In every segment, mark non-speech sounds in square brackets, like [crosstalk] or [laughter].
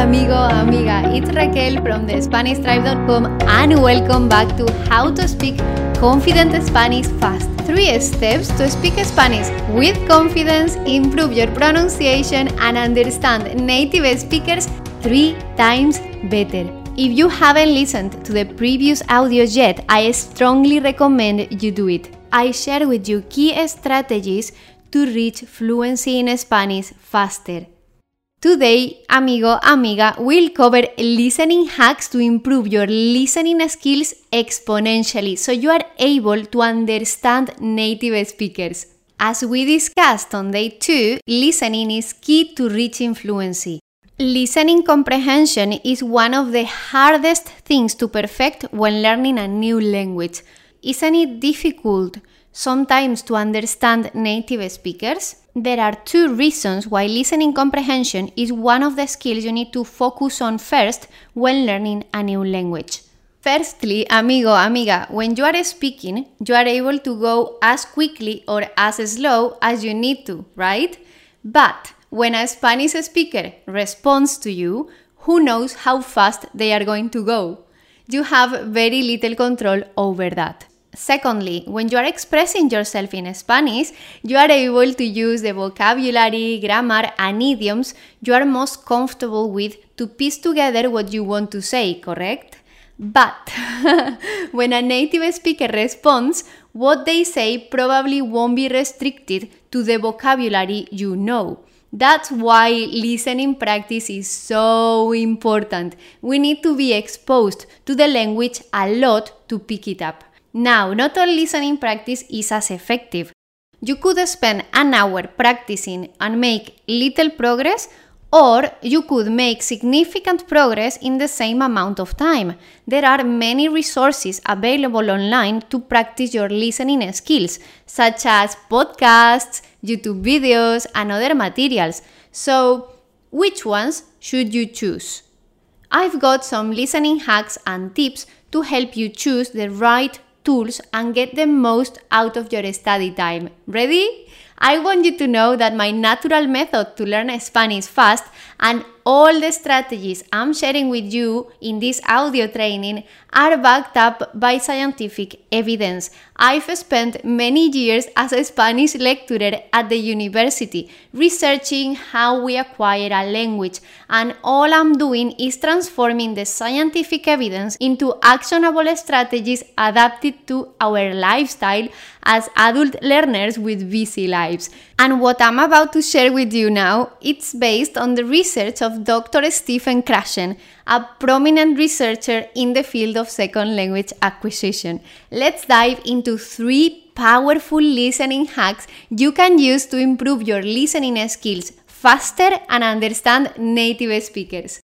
amigo, amiga. It's Raquel from the SpanishTribe.com and welcome back to How to Speak Confident Spanish Fast. Three steps to speak Spanish with confidence, improve your pronunciation, and understand native speakers three times better. If you haven't listened to the previous audios yet, I strongly recommend you do it. I share with you key strategies to reach fluency in Spanish faster. Today, amigo, amiga, we'll cover listening hacks to improve your listening skills exponentially so you are able to understand native speakers. As we discussed on day 2, listening is key to reaching fluency. Listening comprehension is one of the hardest things to perfect when learning a new language. Isn't it difficult sometimes to understand native speakers? There are two reasons why listening comprehension is one of the skills you need to focus on first when learning a new language. Firstly, amigo, amiga, when you are speaking, you are able to go as quickly or as slow as you need to, right? But when a Spanish speaker responds to you, who knows how fast they are going to go? You have very little control over that. Secondly, when you are expressing yourself in Spanish, you are able to use the vocabulary, grammar, and idioms you are most comfortable with to piece together what you want to say, correct? But [laughs] when a native speaker responds, what they say probably won't be restricted to the vocabulary you know. That's why listening practice is so important. We need to be exposed to the language a lot to pick it up. Now, not all listening practice is as effective. You could spend an hour practicing and make little progress, or you could make significant progress in the same amount of time. There are many resources available online to practice your listening skills, such as podcasts, YouTube videos, and other materials. So, which ones should you choose? I've got some listening hacks and tips to help you choose the right tools and get the most out of your study time. Ready? I want you to know that my natural method to learn Spanish fast and all the strategies I'm sharing with you in this audio training are backed up by scientific evidence. I've spent many years as a Spanish lecturer at the university researching how we acquire a language, and all I'm doing is transforming the scientific evidence into actionable strategies adapted to our lifestyle as adult learners with busy lives. And what I'm about to share with you now, it's based on the research of Dr. Stephen Krashen, a prominent researcher in the field of second language acquisition. Let's dive into three powerful listening hacks you can use to improve your listening skills faster and understand native speakers.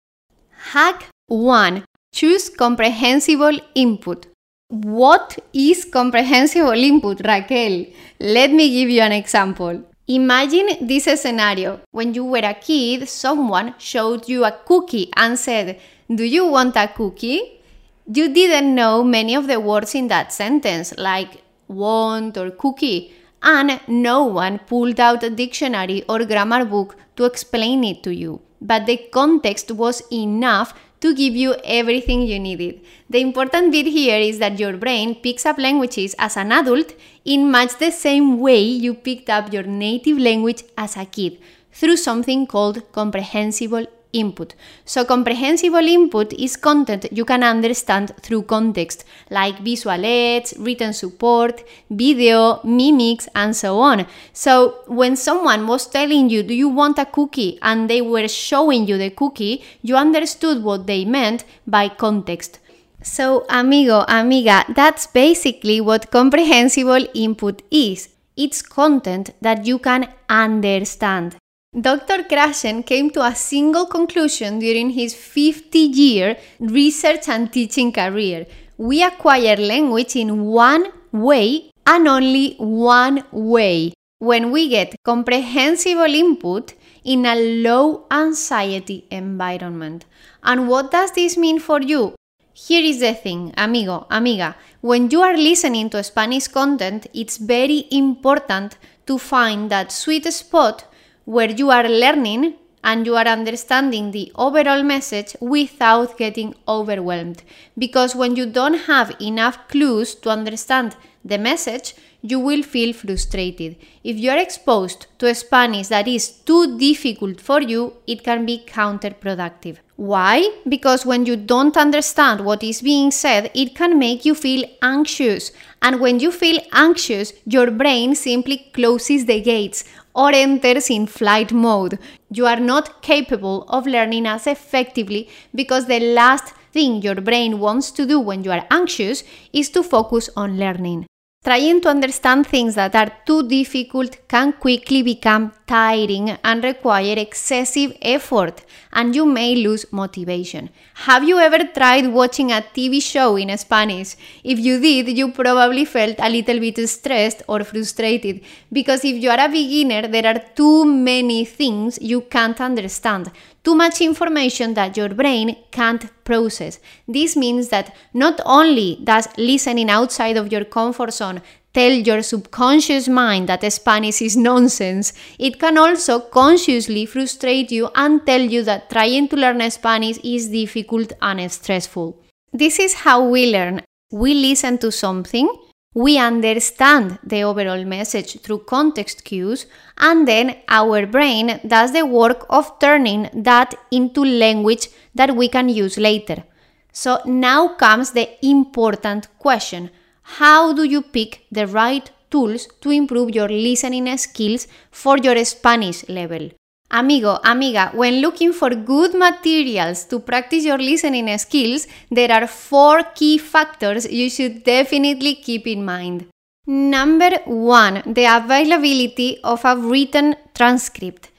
Hack 1. Choose comprehensible input. What is comprehensible input, Raquel? Let me give you an example. Imagine this scenario. When you were a kid, someone showed you a cookie and said, Do you want a cookie? You didn't know many of the words in that sentence, like want or cookie, and no one pulled out a dictionary or grammar book to explain it to you. But the context was enough to give you everything you needed. The important bit here is that your brain picks up languages as an adult in much the same way you picked up your native language as a kid through something called comprehensible input. So, comprehensible input is content you can understand through context, like visual aids, written support, video, mimics, and so on. So, when someone was telling you, Do you want a cookie? and they were showing you the cookie, you understood what they meant by context. So, amigo, amiga, that's basically what comprehensible input is. It's content that you can understand. Dr. Krashen came to a single conclusion during his 50 year research and teaching career. We acquire language in one way and only one way when we get comprehensible input in a low anxiety environment. And what does this mean for you? Here is the thing, amigo, amiga. When you are listening to Spanish content, it's very important to find that sweet spot where you are learning and you are understanding the overall message without getting overwhelmed. Because when you don't have enough clues to understand the message, you will feel frustrated. If you are exposed to Spanish that is too difficult for you, it can be counterproductive. Why? Because when you don't understand what is being said, it can make you feel anxious. And when you feel anxious, your brain simply closes the gates or enters in flight mode. You are not capable of learning as effectively because the last thing your brain wants to do when you are anxious is to focus on learning. Trying to understand things that are too difficult can quickly become tiring and require excessive effort, and you may lose motivation. Have you ever tried watching a TV show in Spanish? If you did, you probably felt a little bit stressed or frustrated because if you are a beginner, there are too many things you can't understand, too much information that your brain can't process. This means that not only does listening outside of your comfort zone tell your subconscious mind that Spanish is nonsense, it can also consciously frustrate you and tell you that trying to learn Spanish is difficult and stressful. This is how we learn. We listen to something, we understand the overall message through context cues, and then our brain does the work of turning that into language that we can use later. So now comes the important question How do you pick the right tools to improve your listening skills for your Spanish level? Amigo, amiga, when looking for good materials to practice your listening skills, there are four key factors you should definitely keep in mind. Number one, the availability of a written transcript.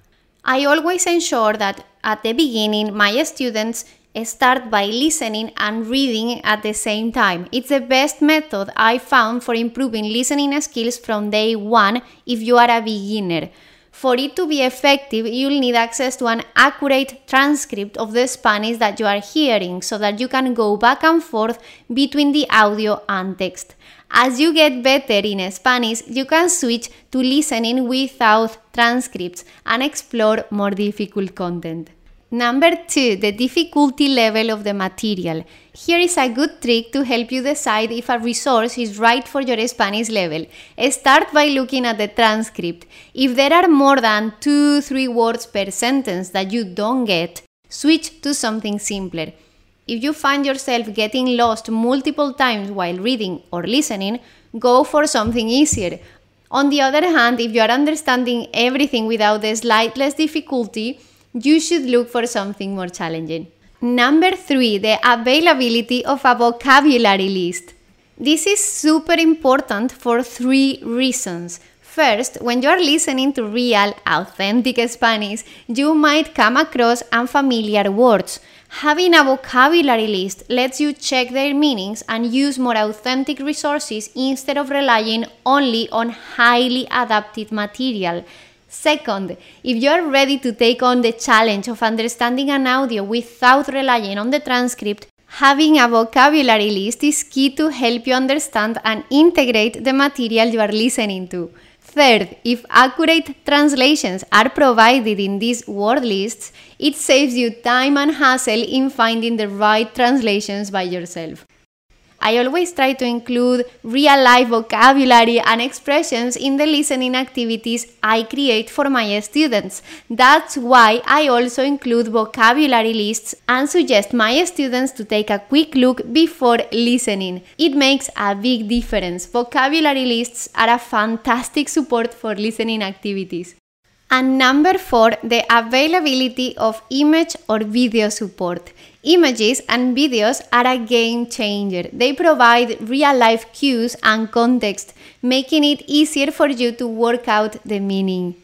I always ensure that at the beginning my students start by listening and reading at the same time. It's the best method I found for improving listening skills from day one if you are a beginner. For it to be effective, you'll need access to an accurate transcript of the Spanish that you are hearing so that you can go back and forth between the audio and text. As you get better in Spanish, you can switch to listening without transcripts and explore more difficult content. Number two, the difficulty level of the material. Here is a good trick to help you decide if a resource is right for your Spanish level. Start by looking at the transcript. If there are more than 2 3 words per sentence that you don't get, switch to something simpler. If you find yourself getting lost multiple times while reading or listening, go for something easier. On the other hand, if you are understanding everything without the slightest difficulty, you should look for something more challenging. Number three, the availability of a vocabulary list. This is super important for three reasons. First, when you are listening to real, authentic Spanish, you might come across unfamiliar words. Having a vocabulary list lets you check their meanings and use more authentic resources instead of relying only on highly adapted material. Second, if you are ready to take on the challenge of understanding an audio without relying on the transcript, having a vocabulary list is key to help you understand and integrate the material you are listening to. Third, if accurate translations are provided in these word lists, it saves you time and hassle in finding the right translations by yourself. I always try to include real life vocabulary and expressions in the listening activities I create for my students. That's why I also include vocabulary lists and suggest my students to take a quick look before listening. It makes a big difference. Vocabulary lists are a fantastic support for listening activities. And number four, the availability of image or video support. Images and videos are a game changer. They provide real life cues and context, making it easier for you to work out the meaning.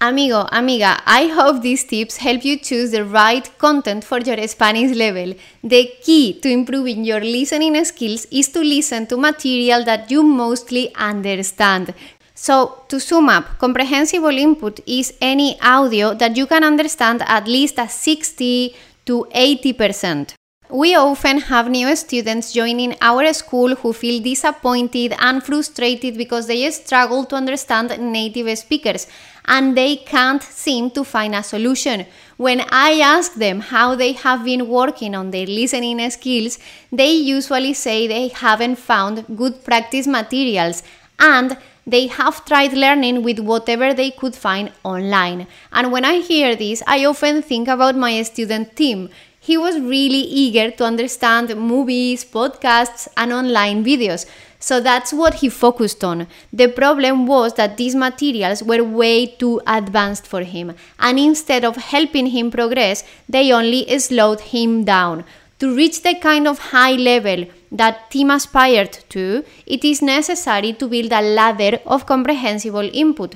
Amigo, amiga, I hope these tips help you choose the right content for your Spanish level. The key to improving your listening skills is to listen to material that you mostly understand. So, to sum up, comprehensible input is any audio that you can understand at least a 60 to 80%. We often have new students joining our school who feel disappointed and frustrated because they struggle to understand native speakers. and they can't seem to find a solution. When I ask them how they have been working on their listening skills, they usually say they haven't found good practice materials and they have tried learning with whatever they could find online. And when I hear this, I often think about my student Tim. He was really eager to understand movies, podcasts, and online videos. So that's what he focused on. The problem was that these materials were way too advanced for him, and instead of helping him progress, they only slowed him down. To reach the kind of high level that Tim aspired to, it is necessary to build a ladder of comprehensible input.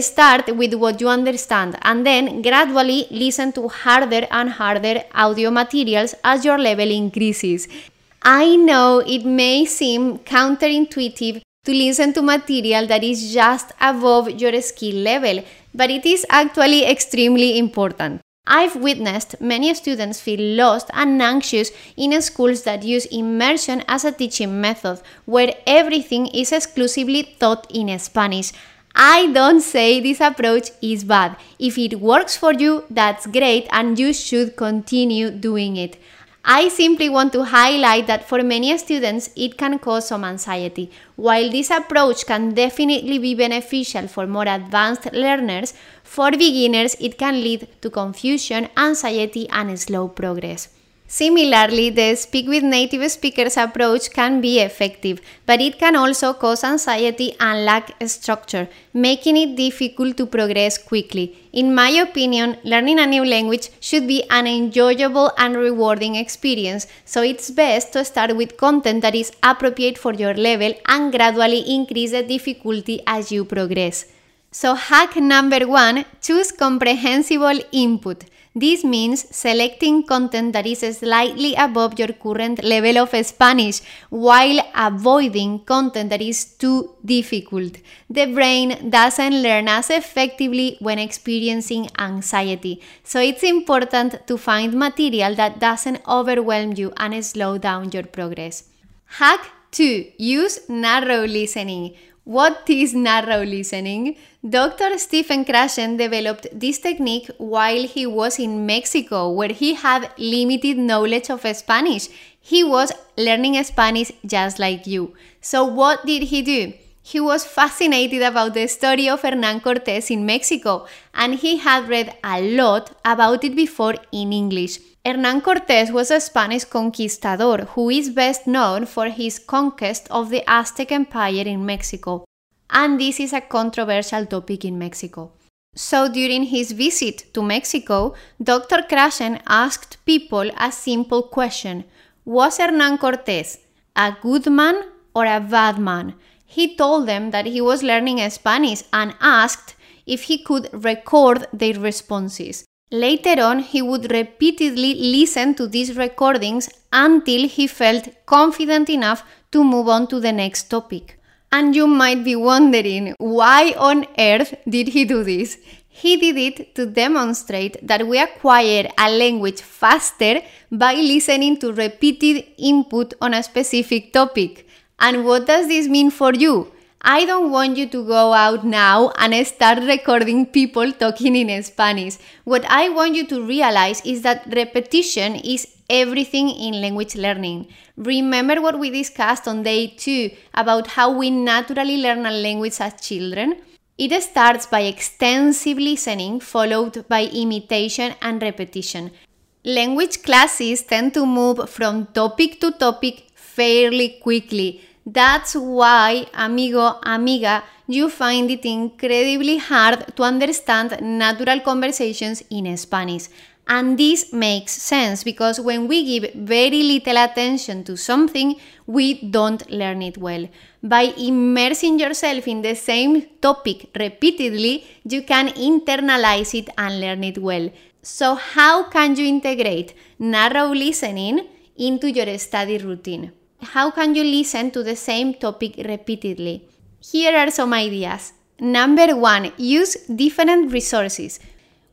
Start with what you understand and then gradually listen to harder and harder audio materials as your level increases. I know it may seem counterintuitive to listen to material that is just above your skill level, but it is actually extremely important. I've witnessed many students feel lost and anxious in schools that use immersion as a teaching method, where everything is exclusively taught in Spanish. I don't say this approach is bad. If it works for you, that's great and you should continue doing it. I simply want to highlight that for many students it can cause some anxiety. While this approach can definitely be beneficial for more advanced learners, for beginners it can lead to confusion, anxiety, and slow progress. Similarly, the speak with native speakers approach can be effective, but it can also cause anxiety and lack structure, making it difficult to progress quickly. In my opinion, learning a new language should be an enjoyable and rewarding experience, so it's best to start with content that is appropriate for your level and gradually increase the difficulty as you progress. So, hack number one choose comprehensible input. This means selecting content that is slightly above your current level of Spanish while avoiding content that is too difficult. The brain doesn't learn as effectively when experiencing anxiety, so it's important to find material that doesn't overwhelm you and slow down your progress. Hack 2 Use narrow listening. What is narrow listening? Dr. Stephen Krashen developed this technique while he was in Mexico, where he had limited knowledge of Spanish. He was learning Spanish just like you. So, what did he do? He was fascinated about the story of Hernan Cortes in Mexico, and he had read a lot about it before in English. Hernán Cortés was a Spanish conquistador who is best known for his conquest of the Aztec Empire in Mexico. And this is a controversial topic in Mexico. So, during his visit to Mexico, Dr. Krashen asked people a simple question Was Hernán Cortés a good man or a bad man? He told them that he was learning Spanish and asked if he could record their responses. Later on, he would repeatedly listen to these recordings until he felt confident enough to move on to the next topic. And you might be wondering why on earth did he do this? He did it to demonstrate that we acquire a language faster by listening to repeated input on a specific topic. And what does this mean for you? I don't want you to go out now and start recording people talking in Spanish. What I want you to realize is that repetition is everything in language learning. Remember what we discussed on day two about how we naturally learn a language as children? It starts by extensive listening, followed by imitation and repetition. Language classes tend to move from topic to topic fairly quickly. That's why, amigo, amiga, you find it incredibly hard to understand natural conversations in Spanish. And this makes sense because when we give very little attention to something, we don't learn it well. By immersing yourself in the same topic repeatedly, you can internalize it and learn it well. So, how can you integrate narrow listening into your study routine? How can you listen to the same topic repeatedly? Here are some ideas. Number one, use different resources.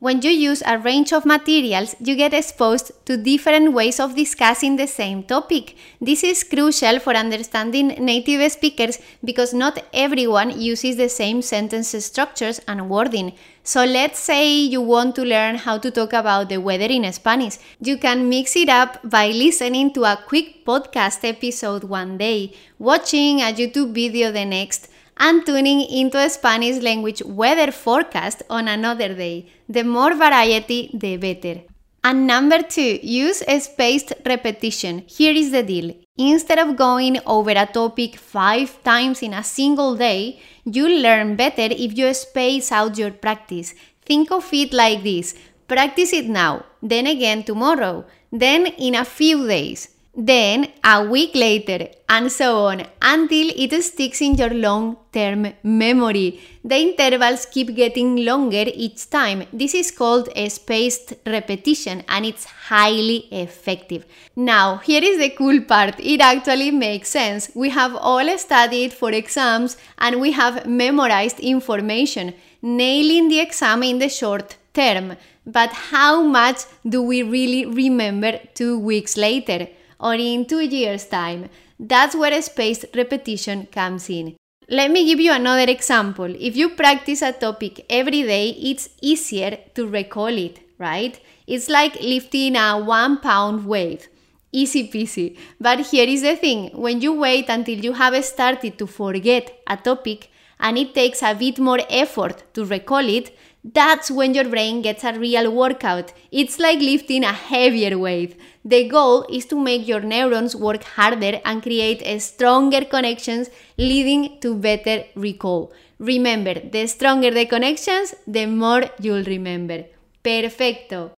When you use a range of materials, you get exposed to different ways of discussing the same topic. This is crucial for understanding native speakers because not everyone uses the same sentence structures and wording. So let's say you want to learn how to talk about the weather in Spanish. You can mix it up by listening to a quick podcast episode one day, watching a YouTube video the next, and tuning into a Spanish language weather forecast on another day. The more variety, the better. And number two, use a spaced repetition. Here is the deal. Instead of going over a topic five times in a single day, you'll learn better if you space out your practice. Think of it like this practice it now, then again tomorrow, then in a few days then a week later, and so on until it sticks in your long term memory. The intervals keep getting longer each time. This is called a spaced repetition and it's highly effective. Now, here is the cool part it actually makes sense. We have all studied for exams and we have memorized information, nailing the exam in the short term. But how much do we really remember two weeks later? Or in two years' time. That's where spaced repetition comes in. Let me give you another example. If you practice a topic every day, it's easier to recall it, right? It's like lifting a one pound weight. Easy peasy. But here is the thing when you wait until you have started to forget a topic and it takes a bit more effort to recall it, that's when your brain gets a real workout. It's like lifting a heavier weight. The goal is to make your neurons work harder and create stronger connections, leading to better recall. Remember, the stronger the connections, the more you'll remember. Perfecto.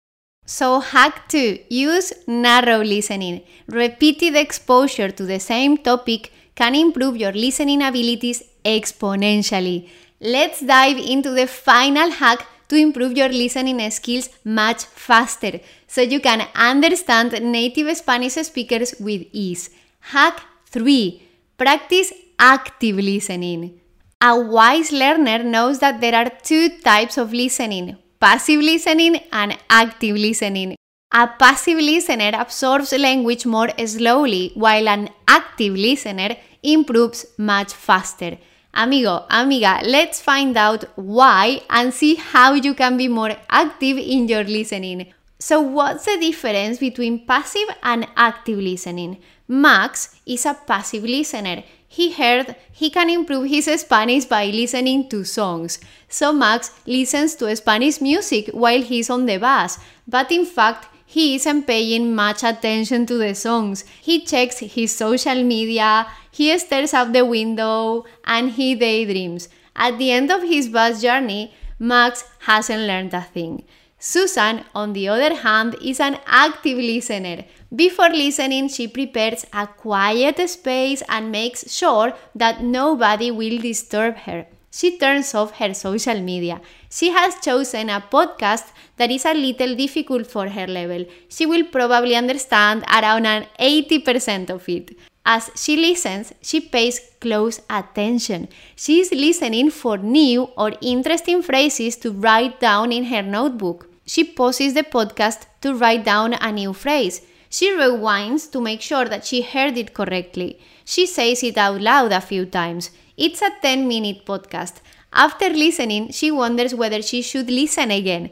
So, hack 2 use narrow listening. Repeated exposure to the same topic can improve your listening abilities exponentially. Let's dive into the final hack to improve your listening skills much faster so you can understand native Spanish speakers with ease. Hack 3 Practice active listening. A wise learner knows that there are two types of listening passive listening and active listening. A passive listener absorbs language more slowly, while an active listener improves much faster. Amigo, amiga, let's find out why and see how you can be more active in your listening. So, what's the difference between passive and active listening? Max is a passive listener. He heard he can improve his Spanish by listening to songs. So, Max listens to Spanish music while he's on the bus, but in fact, he isn't paying much attention to the songs. He checks his social media, he stares out the window, and he daydreams. At the end of his bus journey, Max hasn't learned a thing. Susan, on the other hand, is an active listener. Before listening, she prepares a quiet space and makes sure that nobody will disturb her she turns off her social media. She has chosen a podcast that is a little difficult for her level. She will probably understand around an 80% of it. As she listens, she pays close attention. She is listening for new or interesting phrases to write down in her notebook. She pauses the podcast to write down a new phrase. She rewinds to make sure that she heard it correctly. She says it out loud a few times. It's a 10 minute podcast. After listening, she wonders whether she should listen again.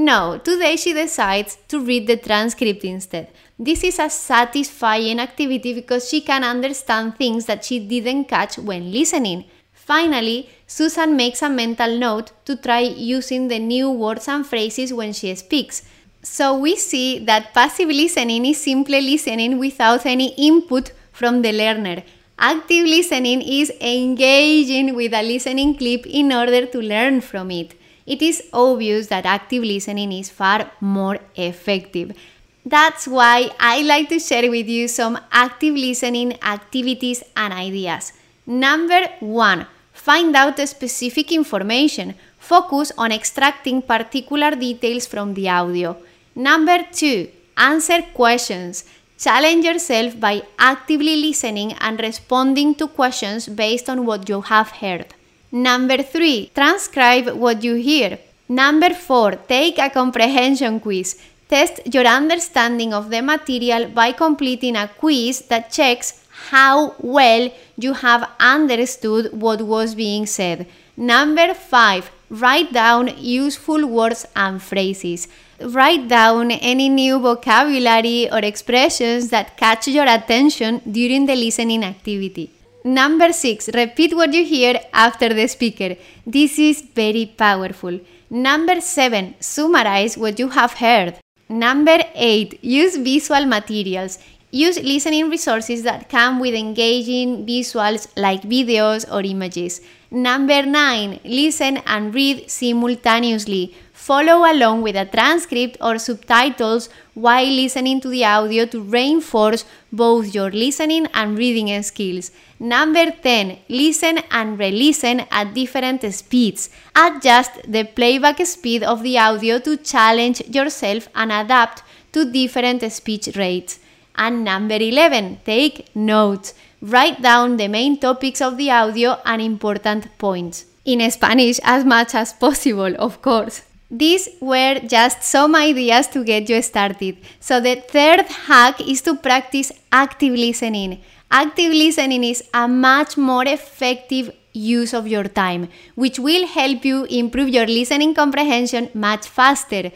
No, today she decides to read the transcript instead. This is a satisfying activity because she can understand things that she didn't catch when listening. Finally, Susan makes a mental note to try using the new words and phrases when she speaks. So we see that passive listening is simply listening without any input from the learner. Active listening is engaging with a listening clip in order to learn from it. It is obvious that active listening is far more effective. That's why I like to share with you some active listening activities and ideas. Number one, find out specific information. Focus on extracting particular details from the audio. Number two, answer questions. Challenge yourself by actively listening and responding to questions based on what you have heard. Number three, transcribe what you hear. Number four, take a comprehension quiz. Test your understanding of the material by completing a quiz that checks how well you have understood what was being said. Number five, write down useful words and phrases. Write down any new vocabulary or expressions that catch your attention during the listening activity. Number six, repeat what you hear after the speaker. This is very powerful. Number seven, summarize what you have heard. Number eight, use visual materials. Use listening resources that come with engaging visuals like videos or images. Number 9. Listen and read simultaneously. Follow along with a transcript or subtitles while listening to the audio to reinforce both your listening and reading skills. Number 10. Listen and re listen at different speeds. Adjust the playback speed of the audio to challenge yourself and adapt to different speech rates. And number 11, take notes. Write down the main topics of the audio and important points. In Spanish as much as possible, of course. These were just some ideas to get you started. So, the third hack is to practice active listening. Active listening is a much more effective use of your time, which will help you improve your listening comprehension much faster.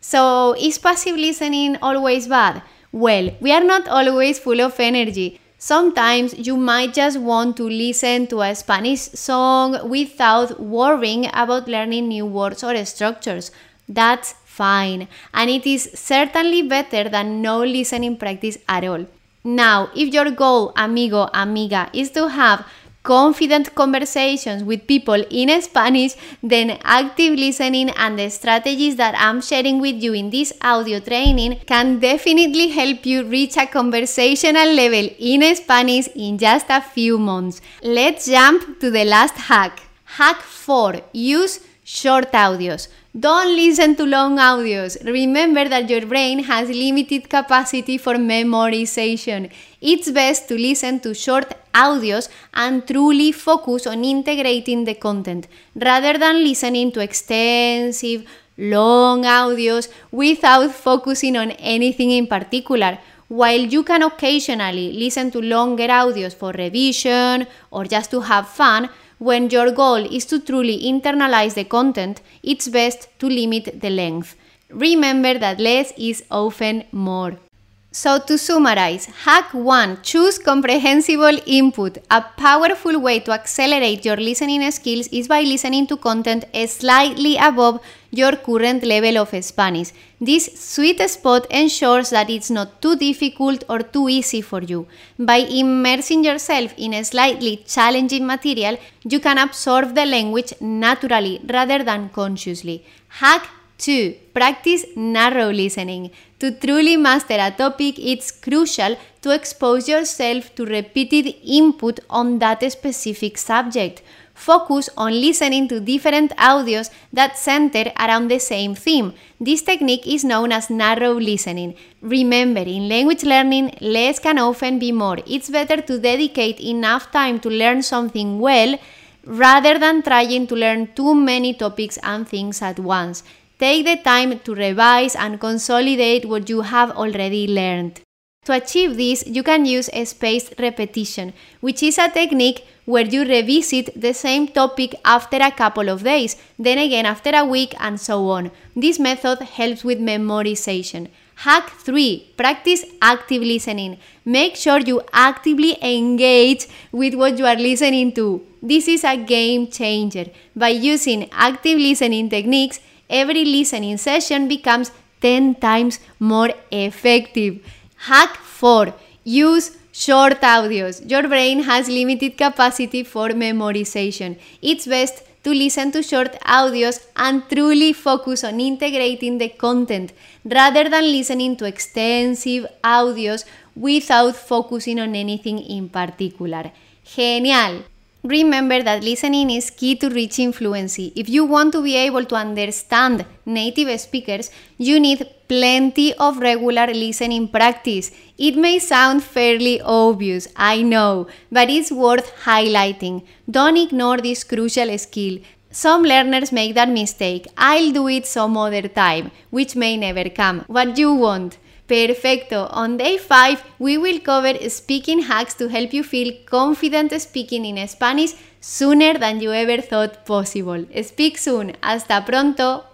So, is passive listening always bad? Well, we are not always full of energy. Sometimes you might just want to listen to a Spanish song without worrying about learning new words or structures. That's fine, and it is certainly better than no listening practice at all. Now, if your goal, amigo, amiga, is to have confident conversations with people in Spanish, then active listening and the strategies that I'm sharing with you in this audio training can definitely help you reach a conversational level in Spanish in just a few months. Let's jump to the last hack. Hack 4 Use short audios. Don't listen to long audios. Remember that your brain has limited capacity for memorization. It's best to listen to short audios and truly focus on integrating the content rather than listening to extensive, long audios without focusing on anything in particular. While you can occasionally listen to longer audios for revision or just to have fun, when your goal is to truly internalize the content, it's best to limit the length. Remember that less is often more. So, to summarize, hack 1 choose comprehensible input. A powerful way to accelerate your listening skills is by listening to content slightly above your current level of Spanish. This sweet spot ensures that it's not too difficult or too easy for you. By immersing yourself in a slightly challenging material, you can absorb the language naturally rather than consciously. Hack 2. Practice narrow listening. To truly master a topic, it's crucial to expose yourself to repeated input on that specific subject. Focus on listening to different audios that center around the same theme. This technique is known as narrow listening. Remember, in language learning, less can often be more. It's better to dedicate enough time to learn something well rather than trying to learn too many topics and things at once. Take the time to revise and consolidate what you have already learned. To achieve this, you can use a spaced repetition, which is a technique where you revisit the same topic after a couple of days, then again after a week, and so on. This method helps with memorization. Hack 3 Practice active listening. Make sure you actively engage with what you are listening to. This is a game changer. By using active listening techniques, every listening session becomes 10 times more effective. Hack 4 Use short audios. Your brain has limited capacity for memorization. It's best to listen to short audios and truly focus on integrating the content rather than listening to extensive audios without focusing on anything in particular. Genial! Remember that listening is key to reaching fluency. If you want to be able to understand native speakers, you need plenty of regular listening practice. It may sound fairly obvious, I know, but it's worth highlighting. Don't ignore this crucial skill. Some learners make that mistake. I'll do it some other time, which may never come. What you want? Perfecto. On day 5, we will cover speaking hacks to help you feel confident speaking in Spanish sooner than you ever thought possible. Speak soon. Hasta pronto.